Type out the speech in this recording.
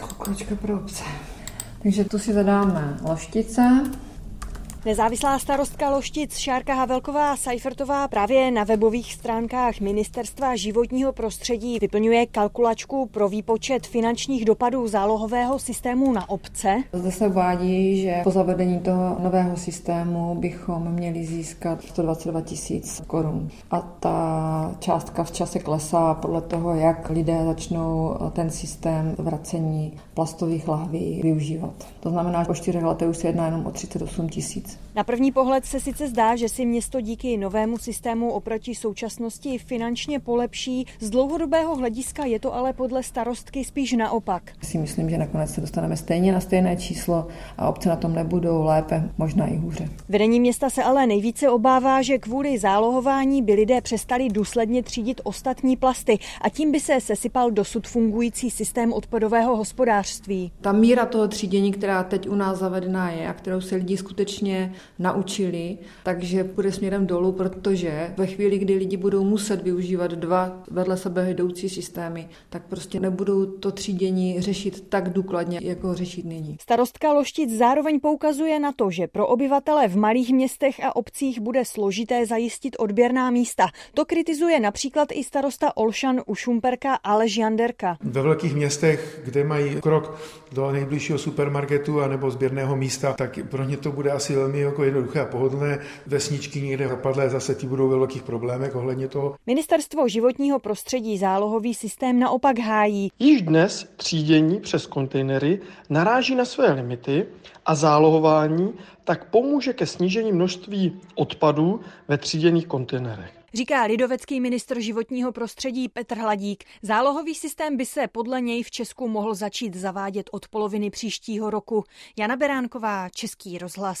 Kalkulačka pro obce. Takže tu si zadáme loštice, Nezávislá starostka Loštic Šárka Havelková Seifertová právě na webových stránkách Ministerstva životního prostředí vyplňuje kalkulačku pro výpočet finančních dopadů zálohového systému na obce. Zde se uvádí, že po zavedení toho nového systému bychom měli získat 122 tisíc korun. A ta částka v čase klesá podle toho, jak lidé začnou ten systém vracení plastových lahví využívat. To znamená, že po čtyřech letech už se jedná jenom o 38 tisíc. Na první pohled se sice zdá, že si město díky novému systému oproti současnosti finančně polepší. Z dlouhodobého hlediska je to ale podle starostky spíš naopak. Si myslím, že nakonec se dostaneme stejně na stejné číslo a obce na tom nebudou lépe, možná i hůře. Vedení města se ale nejvíce obává, že kvůli zálohování by lidé přestali důsledně třídit ostatní plasty a tím by se sesypal dosud fungující systém odpadového hospodářství. Ta míra toho třídění, která teď u nás zavedená je a kterou se lidi skutečně naučili, takže půjde směrem dolů, protože ve chvíli, kdy lidi budou muset využívat dva vedle sebe jdoucí systémy, tak prostě nebudou to třídění řešit tak důkladně, jako ho řešit nyní. Starostka Loštic zároveň poukazuje na to, že pro obyvatele v malých městech a obcích bude složité zajistit odběrná místa. To kritizuje například i starosta Olšan u Šumperka Aleš Janderka. Ve velkých městech, kde mají krok do nejbližšího supermarketu anebo sběrného místa, tak pro ně to bude asi velmi jako jednoduché a pohodlné. Vesničky někde zapadlé zase ti budou ve velkých problémech ohledně toho. Ministerstvo životního prostředí zálohový systém naopak hájí. Již dnes třídění přes kontejnery naráží na své limity a zálohování tak pomůže ke snížení množství odpadů ve tříděných kontejnerech. Říká lidovecký ministr životního prostředí Petr Hladík. Zálohový systém by se podle něj v Česku mohl začít zavádět od poloviny příštího roku. Jana Beránková, Český rozhlas.